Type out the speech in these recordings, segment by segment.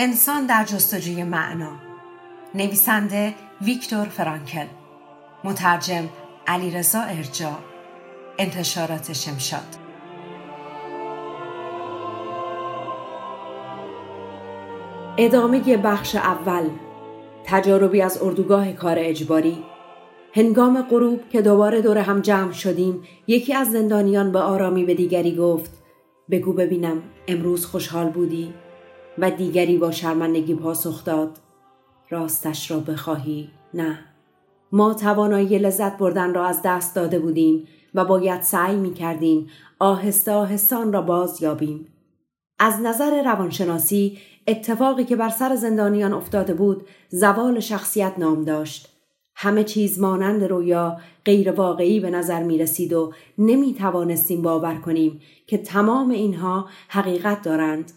انسان در جستجوی معنا. نویسنده ویکتور فرانکل. مترجم علیرضا ارجا انتشارات شمشاد. ادامه بخش اول. تجاربی از اردوگاه کار اجباری. هنگام غروب که دوباره دور هم جمع شدیم یکی از زندانیان به آرامی به دیگری گفت بگو ببینم امروز خوشحال بودی؟ و دیگری با شرمندگی پاسخ داد. راستش را بخواهی نه. ما توانایی لذت بردن را از دست داده بودیم و باید سعی می کردیم آهسته آهستان را باز یابیم. از نظر روانشناسی اتفاقی که بر سر زندانیان افتاده بود زوال شخصیت نام داشت. همه چیز مانند رویا غیر واقعی به نظر می رسید و نمی توانستیم باور کنیم که تمام اینها حقیقت دارند.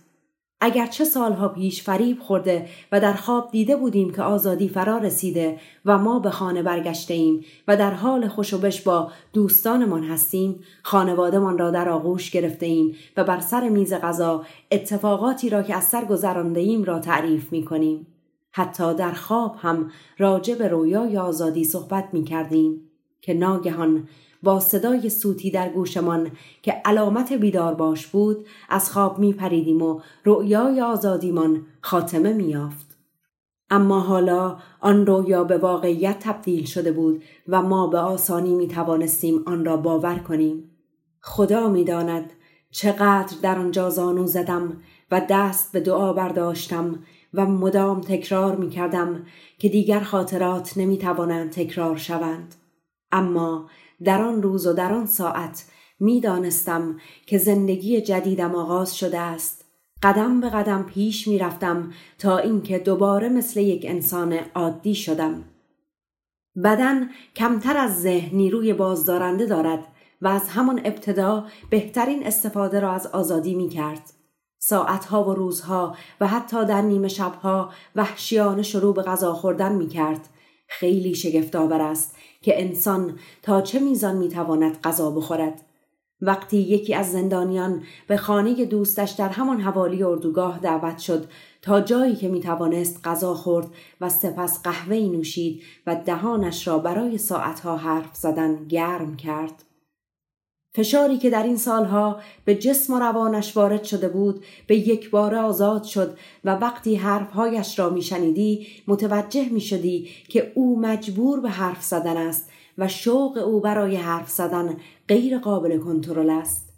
اگرچه سالها پیش فریب خورده و در خواب دیده بودیم که آزادی فرا رسیده و ما به خانه برگشته ایم و در حال خوشوبش با دوستانمان هستیم خانوادهمان را در آغوش گرفته ایم و بر سر میز غذا اتفاقاتی را که از سر گذرانده ایم را تعریف می کنیم. حتی در خواب هم راجع به رویای آزادی صحبت می کردیم که ناگهان با صدای سوتی در گوشمان که علامت بیدار باش بود از خواب می پریدیم و رؤیای آزادیمان خاتمه می یافت. اما حالا آن رویا به واقعیت تبدیل شده بود و ما به آسانی می توانستیم آن را باور کنیم. خدا می داند چقدر در آنجا زانو زدم و دست به دعا برداشتم و مدام تکرار می کردم که دیگر خاطرات نمی توانند تکرار شوند. اما در آن روز و در آن ساعت می دانستم که زندگی جدیدم آغاز شده است قدم به قدم پیش می رفتم تا اینکه دوباره مثل یک انسان عادی شدم بدن کمتر از ذهن نیروی بازدارنده دارد و از همان ابتدا بهترین استفاده را از آزادی می کرد. ساعتها و روزها و حتی در نیمه شبها وحشیانه شروع به غذا خوردن می کرد. خیلی شگفتآور است که انسان تا چه میزان می‌تواند غذا بخورد. وقتی یکی از زندانیان به خانه دوستش در همان حوالی اردوگاه دعوت شد تا جایی که می‌توانست غذا خورد و سپس قهوه نوشید و دهانش را برای ساعتها حرف زدن گرم کرد. فشاری که در این سالها به جسم و روانش وارد شده بود به یک بار آزاد شد و وقتی حرفهایش را میشنیدی متوجه می‌شدی که او مجبور به حرف زدن است و شوق او برای حرف زدن غیر قابل کنترل است.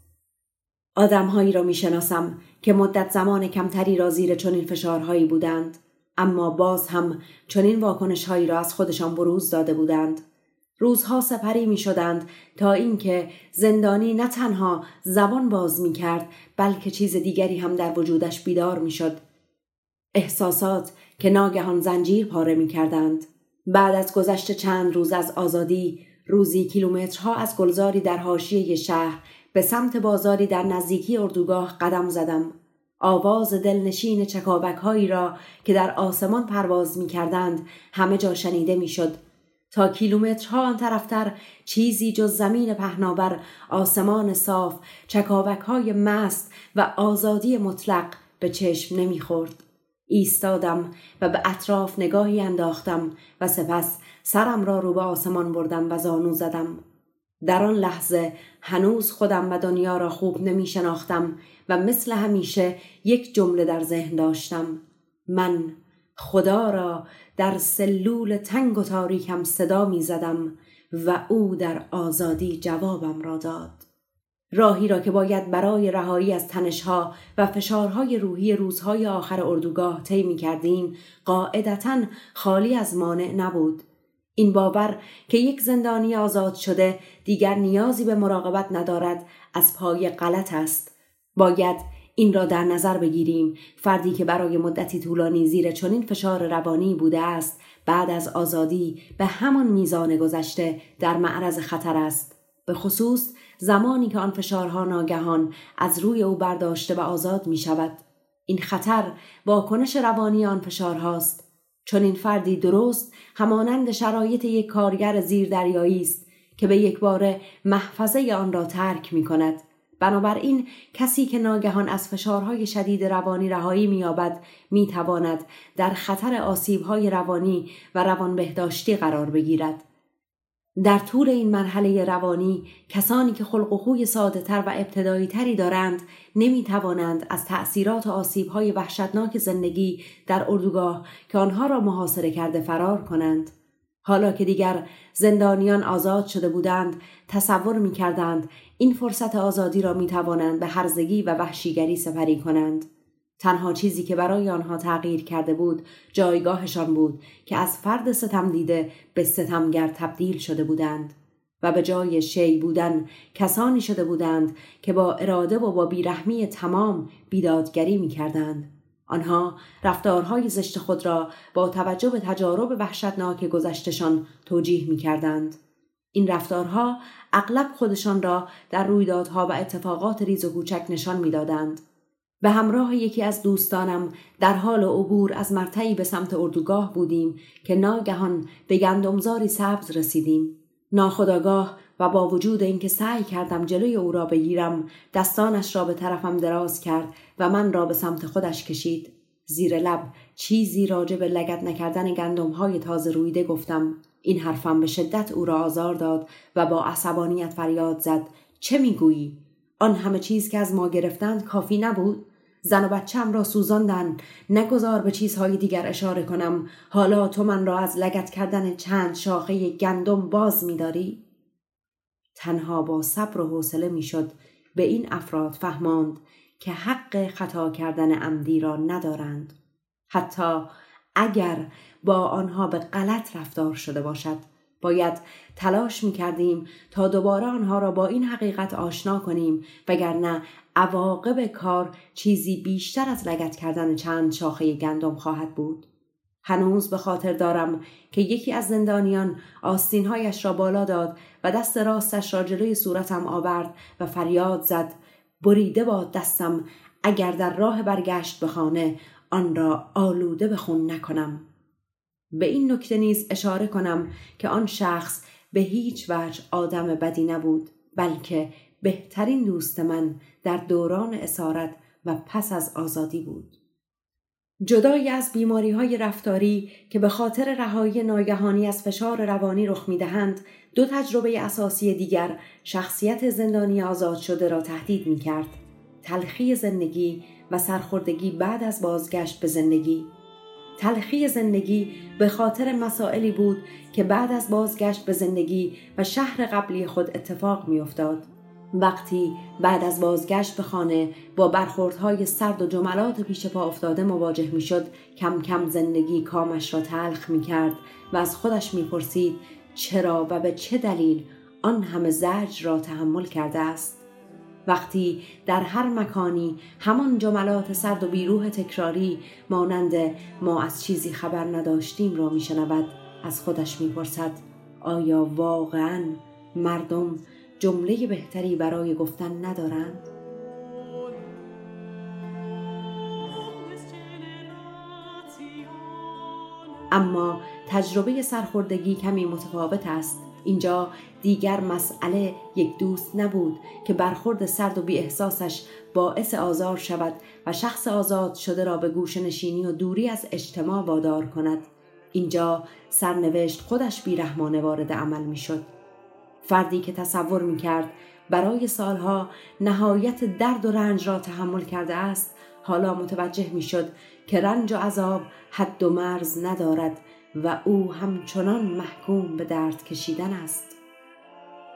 آدمهایی را می‌شناسم که مدت زمان کمتری را زیر چنین فشارهایی بودند اما باز هم چنین واکنشهایی را از خودشان بروز داده بودند. روزها سپری می شدند تا اینکه زندانی نه تنها زبان باز می کرد بلکه چیز دیگری هم در وجودش بیدار می شد. احساسات که ناگهان زنجیر پاره می کردند. بعد از گذشت چند روز از آزادی روزی کیلومترها از گلزاری در حاشیه شهر به سمت بازاری در نزدیکی اردوگاه قدم زدم. آواز دلنشین چکابک هایی را که در آسمان پرواز می کردند همه جا شنیده می شد. تا کیلومترها آن طرفتر چیزی جز زمین پهناور آسمان صاف چکاوک های مست و آزادی مطلق به چشم نمی‌خورد. ایستادم و به اطراف نگاهی انداختم و سپس سرم را رو به آسمان بردم و زانو زدم. در آن لحظه هنوز خودم و دنیا را خوب نمی شناختم و مثل همیشه یک جمله در ذهن داشتم. من خدا را در سلول تنگ و تاریکم صدا می زدم و او در آزادی جوابم را داد. راهی را که باید برای رهایی از تنشها و فشارهای روحی روزهای آخر اردوگاه طی می کردیم قاعدتا خالی از مانع نبود. این باور که یک زندانی آزاد شده دیگر نیازی به مراقبت ندارد از پای غلط است. باید این را در نظر بگیریم. فردی که برای مدتی طولانی زیر چنین فشار روانی بوده است بعد از آزادی به همان میزان گذشته در معرض خطر است. به خصوص زمانی که آن فشارها ناگهان از روی او برداشته و آزاد می شود این خطر واکنش روانی آن فشارهاست. چون این فردی درست همانند شرایط یک کارگر زیردریایی است که به یک بار محفظه آن را ترک می کند بنابراین کسی که ناگهان از فشارهای شدید روانی رهایی مییابد می‌تواند در خطر آسیبهای روانی و روان بهداشتی قرار بگیرد در طول این مرحله روانی کسانی که خلق و خوی ساده تر و ابتدایی تری دارند نمی توانند از تأثیرات و آسیب های وحشتناک زندگی در اردوگاه که آنها را محاصره کرده فرار کنند. حالا که دیگر زندانیان آزاد شده بودند تصور می کردند این فرصت آزادی را می توانند به هرزگی و وحشیگری سپری کنند. تنها چیزی که برای آنها تغییر کرده بود جایگاهشان بود که از فرد ستم دیده به ستمگر تبدیل شده بودند و به جای شی بودن کسانی شده بودند که با اراده و با بیرحمی تمام بیدادگری می کردند. آنها رفتارهای زشت خود را با توجه به تجارب وحشتناک گذشتشان توجیه می کردند. این رفتارها اغلب خودشان را در رویدادها و اتفاقات ریز و کوچک نشان می‌دادند. به همراه یکی از دوستانم در حال عبور از مرتعی به سمت اردوگاه بودیم که ناگهان به گندمزاری سبز رسیدیم. ناخداگاه و با وجود اینکه سعی کردم جلوی او را بگیرم دستانش را به طرفم دراز کرد و من را به سمت خودش کشید. زیر لب چیزی راجع به لگت نکردن گندم های تازه رویده گفتم. این حرفم به شدت او را آزار داد و با عصبانیت فریاد زد. چه می‌گویی؟ آن همه چیز که از ما گرفتند کافی نبود. زن و بچم را سوزاندن. نگذار به چیزهای دیگر اشاره کنم. حالا تو من را از لگت کردن چند شاخه گندم باز میداری؟ تنها با صبر و حوصله می‌شد به این افراد فهماند که حق خطا کردن عمدی را ندارند حتی اگر با آنها به غلط رفتار شده باشد باید تلاش می کردیم تا دوباره آنها را با این حقیقت آشنا کنیم وگرنه عواقب کار چیزی بیشتر از لگت کردن چند شاخه گندم خواهد بود. هنوز به خاطر دارم که یکی از زندانیان آستینهایش را بالا داد و دست راستش را جلوی صورتم آورد و فریاد زد بریده با دستم اگر در راه برگشت به خانه آن را آلوده به خون نکنم. به این نکته نیز اشاره کنم که آن شخص به هیچ وجه آدم بدی نبود بلکه بهترین دوست من در دوران اسارت و پس از آزادی بود. جدای از بیماری های رفتاری که به خاطر رهایی ناگهانی از فشار روانی رخ می دهند، دو تجربه اساسی دیگر شخصیت زندانی آزاد شده را تهدید می کرد. تلخی زندگی و سرخوردگی بعد از بازگشت به زندگی تلخی زندگی به خاطر مسائلی بود که بعد از بازگشت به زندگی و شهر قبلی خود اتفاق میافتاد وقتی بعد از بازگشت به خانه با برخوردهای سرد و جملات پیش پا افتاده مواجه می‌شد کم کم زندگی کامش را تلخ می کرد و از خودش می‌پرسید چرا و به چه دلیل آن همه زجر را تحمل کرده است. وقتی در هر مکانی همان جملات سرد و بیروح تکراری مانند ما از چیزی خبر نداشتیم را میشنود از خودش می‌پرسد آیا واقعا مردم جمله بهتری برای گفتن ندارند؟ اما تجربه سرخوردگی کمی متفاوت است. اینجا دیگر مسئله یک دوست نبود که برخورد سرد و بی احساسش باعث آزار شود و شخص آزاد شده را به گوش نشینی و دوری از اجتماع وادار کند. اینجا سرنوشت خودش بیرحمانه وارد عمل می‌شد. فردی که تصور می کرد برای سالها نهایت درد و رنج را تحمل کرده است حالا متوجه می شد که رنج و عذاب حد و مرز ندارد و او همچنان محکوم به درد کشیدن است.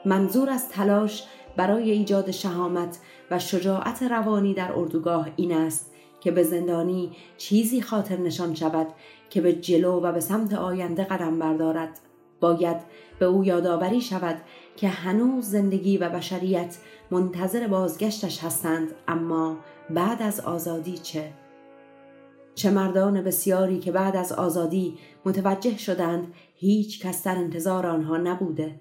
منظور از تلاش برای ایجاد شهامت و شجاعت روانی در اردوگاه این است که به زندانی چیزی خاطر نشان شود که به جلو و به سمت آینده قدم بردارد. باید به او یادآوری شود که هنوز زندگی و بشریت منتظر بازگشتش هستند اما بعد از آزادی چه؟ چه مردان بسیاری که بعد از آزادی متوجه شدند هیچ کس در انتظار آنها نبوده.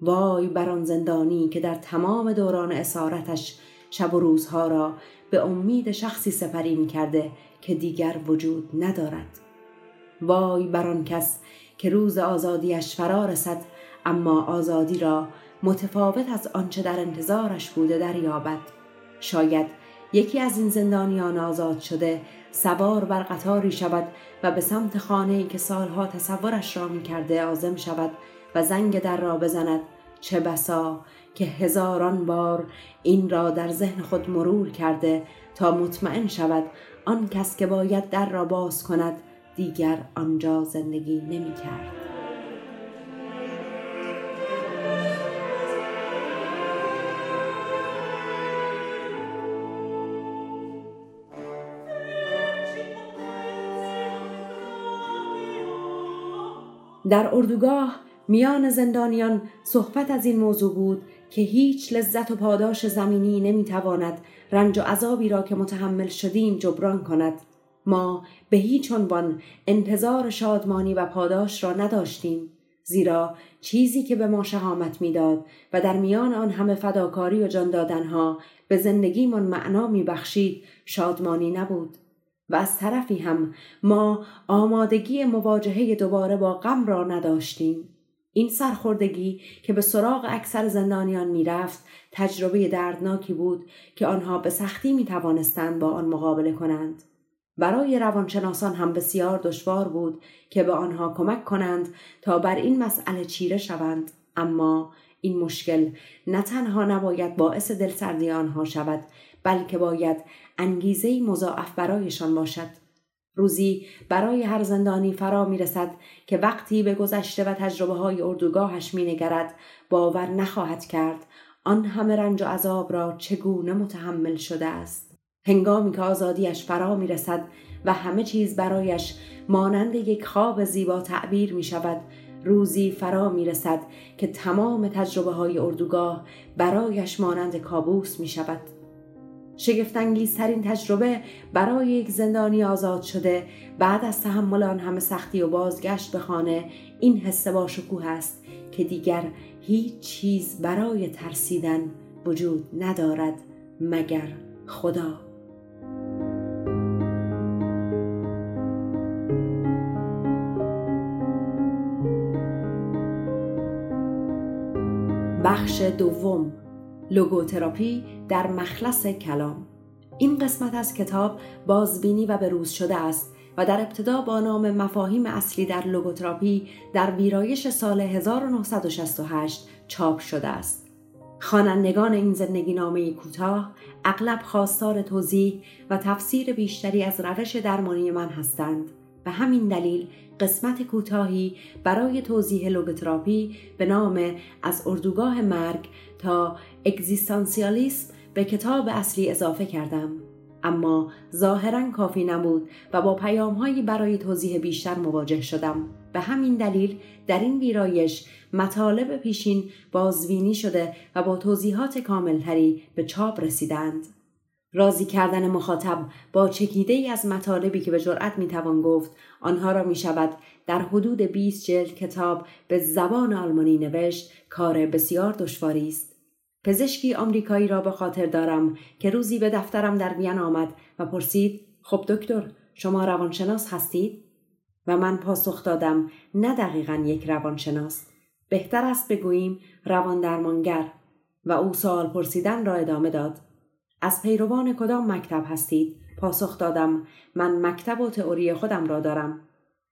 وای بر آن زندانی که در تمام دوران اسارتش شب و روزها را به امید شخصی سپری می کرده که دیگر وجود ندارد. وای بر آن کس که روز آزادیش فرا رسد اما آزادی را متفاوت از آنچه در انتظارش بوده دریابد. شاید یکی از این زندانیان آزاد شده سوار بر قطاری شود و به سمت خانه‌ای که سالها تصورش را می کرده آزم شود و زنگ در را بزند. چه بسا که هزاران بار این را در ذهن خود مرور کرده تا مطمئن شود آن کس که باید در را باز کند دیگر آنجا زندگی نمی کرد. در اردوگاه میان زندانیان صحبت از این موضوع بود که هیچ لذت و پاداش زمینی نمی‌تواند رنج و عذابی را که متحمل شدیم جبران کند ما به هیچ عنوان انتظار شادمانی و پاداش را نداشتیم زیرا چیزی که به ما شهامت می‌داد و در میان آن همه فداکاری و جان دادنها به زندگیمان معنا میبخشید شادمانی نبود و از طرفی هم ما آمادگی مواجهه دوباره با غم را نداشتیم این سرخوردگی که به سراغ اکثر زندانیان می‌رفت تجربه دردناکی بود که آنها به سختی می توانستند با آن مقابله کنند. برای روانشناسان هم بسیار دشوار بود که به آنها کمک کنند تا بر این مسئله چیره شوند. اما این مشکل نه تنها نباید باعث دلسردی آنها شود بلکه باید انگیزه مضاعف برایشان باشد. روزی برای هر زندانی فرا می رسد که وقتی به گذشته و تجربه های اردوگاهش می نگرد باور نخواهد کرد. آن همه رنج و عذاب را چگونه متحمل شده است؟ هنگامی که آزادیش فرا می رسد و همه چیز برایش مانند یک خواب زیبا تعبیر می شود روزی فرا می رسد که تمام تجربه های اردوگاه برایش مانند کابوس می شود شگفتانگیزترین تجربه برای یک زندانی آزاد شده بعد از تحمل آن همه سختی و بازگشت به خانه این حس با شکوه است که دیگر هیچ چیز برای ترسیدن وجود ندارد مگر خدا. بخش دوم لوگوتراپی در مخلص کلام این قسمت از کتاب بازبینی و بروز شده است و در ابتدا با نام مفاهیم اصلی در لوگوتراپی در ویرایش سال 1968 چاپ شده است. خوانندگان این زندگی نامه کوتاه اغلب خواستار توضیح و تفسیر بیشتری از روش درمانی من هستند و همین دلیل قسمت کوتاهی برای توضیح لوگوتراپی به نام از اردوگاه مرگ تا اگزیستانسیالیسم به کتاب اصلی اضافه کردم. اما ظاهرا کافی نبود و با پیامهایی برای توضیح بیشتر مواجه شدم. به همین دلیل در این ویرایش مطالب پیشین بازوینی شده و با توضیحات کاملتری به چاپ رسیدند. راضی کردن مخاطب با چکیده ای از مطالبی که به جرأت می‌توان گفت آنها را می شود در حدود 20 جلد کتاب به زبان آلمانی نوشت کار بسیار دشواری است. پزشکی آمریکایی را به خاطر دارم که روزی به دفترم در وین آمد و پرسید خب دکتر شما روانشناس هستید؟ و من پاسخ دادم نه دقیقا یک روانشناس. بهتر است بگوییم روان درمانگر. و او سوال پرسیدن را ادامه داد. از پیروان کدام مکتب هستید؟ پاسخ دادم من مکتب و تئوری خودم را دارم.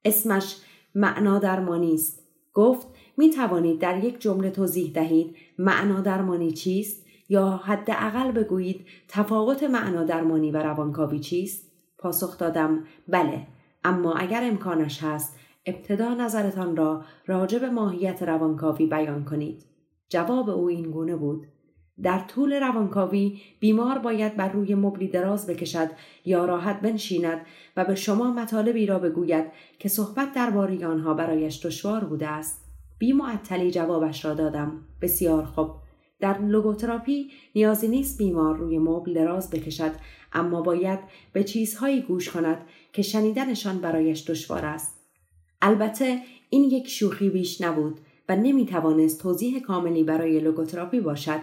اسمش معنا درمانی است. گفت می توانید در یک جمله توضیح دهید معنا درمانی چیست؟ یا حداقل بگویید تفاوت معنا درمانی و روانکاوی چیست؟ پاسخ دادم بله اما اگر امکانش هست ابتدا نظرتان را راجع به ماهیت روانکاوی بیان کنید. جواب او این گونه بود. در طول روانکاوی بیمار باید بر روی مبلی دراز بکشد یا راحت بنشیند و به شما مطالبی را بگوید که صحبت درباره آنها برایش دشوار بوده است. بی معطلی جوابش را دادم. بسیار خوب. در لوگوتراپی نیازی نیست بیمار روی مبل دراز بکشد اما باید به چیزهایی گوش کند که شنیدنشان برایش دشوار است. البته این یک شوخی بیش نبود و نمی توانست توضیح کاملی برای لوگوتراپی باشد.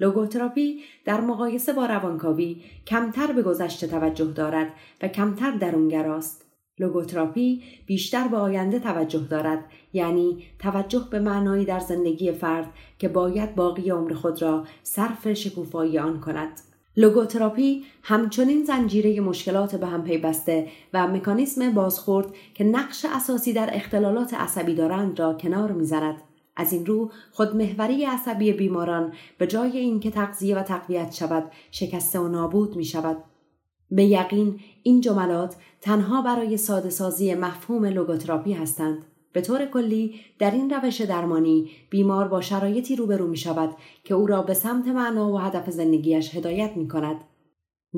لوگوتراپی در مقایسه با روانکاوی کمتر به گذشته توجه دارد و کمتر درونگراست. لوگوتراپی بیشتر به آینده توجه دارد یعنی توجه به معنایی در زندگی فرد که باید باقی عمر خود را صرف شکوفایی آن کند. لوگوتراپی همچنین زنجیره مشکلات به هم پیوسته و مکانیسم بازخورد که نقش اساسی در اختلالات عصبی دارند را کنار می‌زند. از این رو خودمهوری عصبی بیماران به جای اینکه تغذیه و تقویت شود شکسته و نابود می شود به یقین این جملات تنها برای ساده سازی مفهوم لوگوتراپی هستند به طور کلی در این روش درمانی بیمار با شرایطی روبرو می شود که او را به سمت معنا و هدف زندگیش هدایت می کند.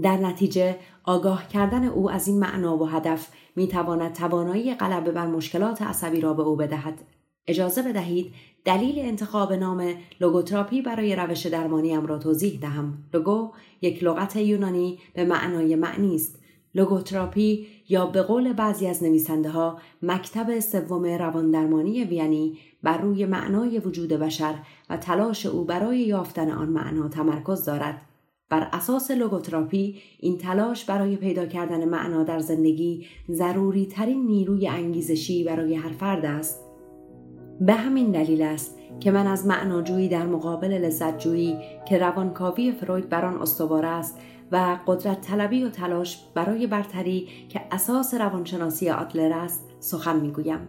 در نتیجه آگاه کردن او از این معنا و هدف می تواند توانایی غلبه بر مشکلات عصبی را به او بدهد. اجازه بدهید دلیل انتخاب نام لوگوتراپی برای روش درمانیم را توضیح دهم. لوگو یک لغت یونانی به معنای معنی است. لوگوتراپی یا به قول بعضی از نویسنده ها مکتب سوم رواندرمانی وینی بر روی معنای وجود بشر و تلاش او برای یافتن آن معنا تمرکز دارد. بر اساس لوگوتراپی این تلاش برای پیدا کردن معنا در زندگی ضروری ترین نیروی انگیزشی برای هر فرد است. به همین دلیل است که من از معناجویی در مقابل لذتجویی که روانکاوی فروید بر آن استوار است و قدرت طلبی و تلاش برای برتری که اساس روانشناسی آدلر است سخن می‌گویم.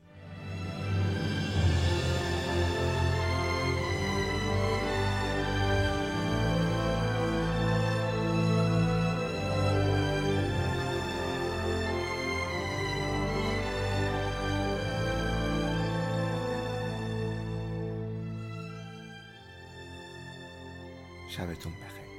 شبتون بخیر.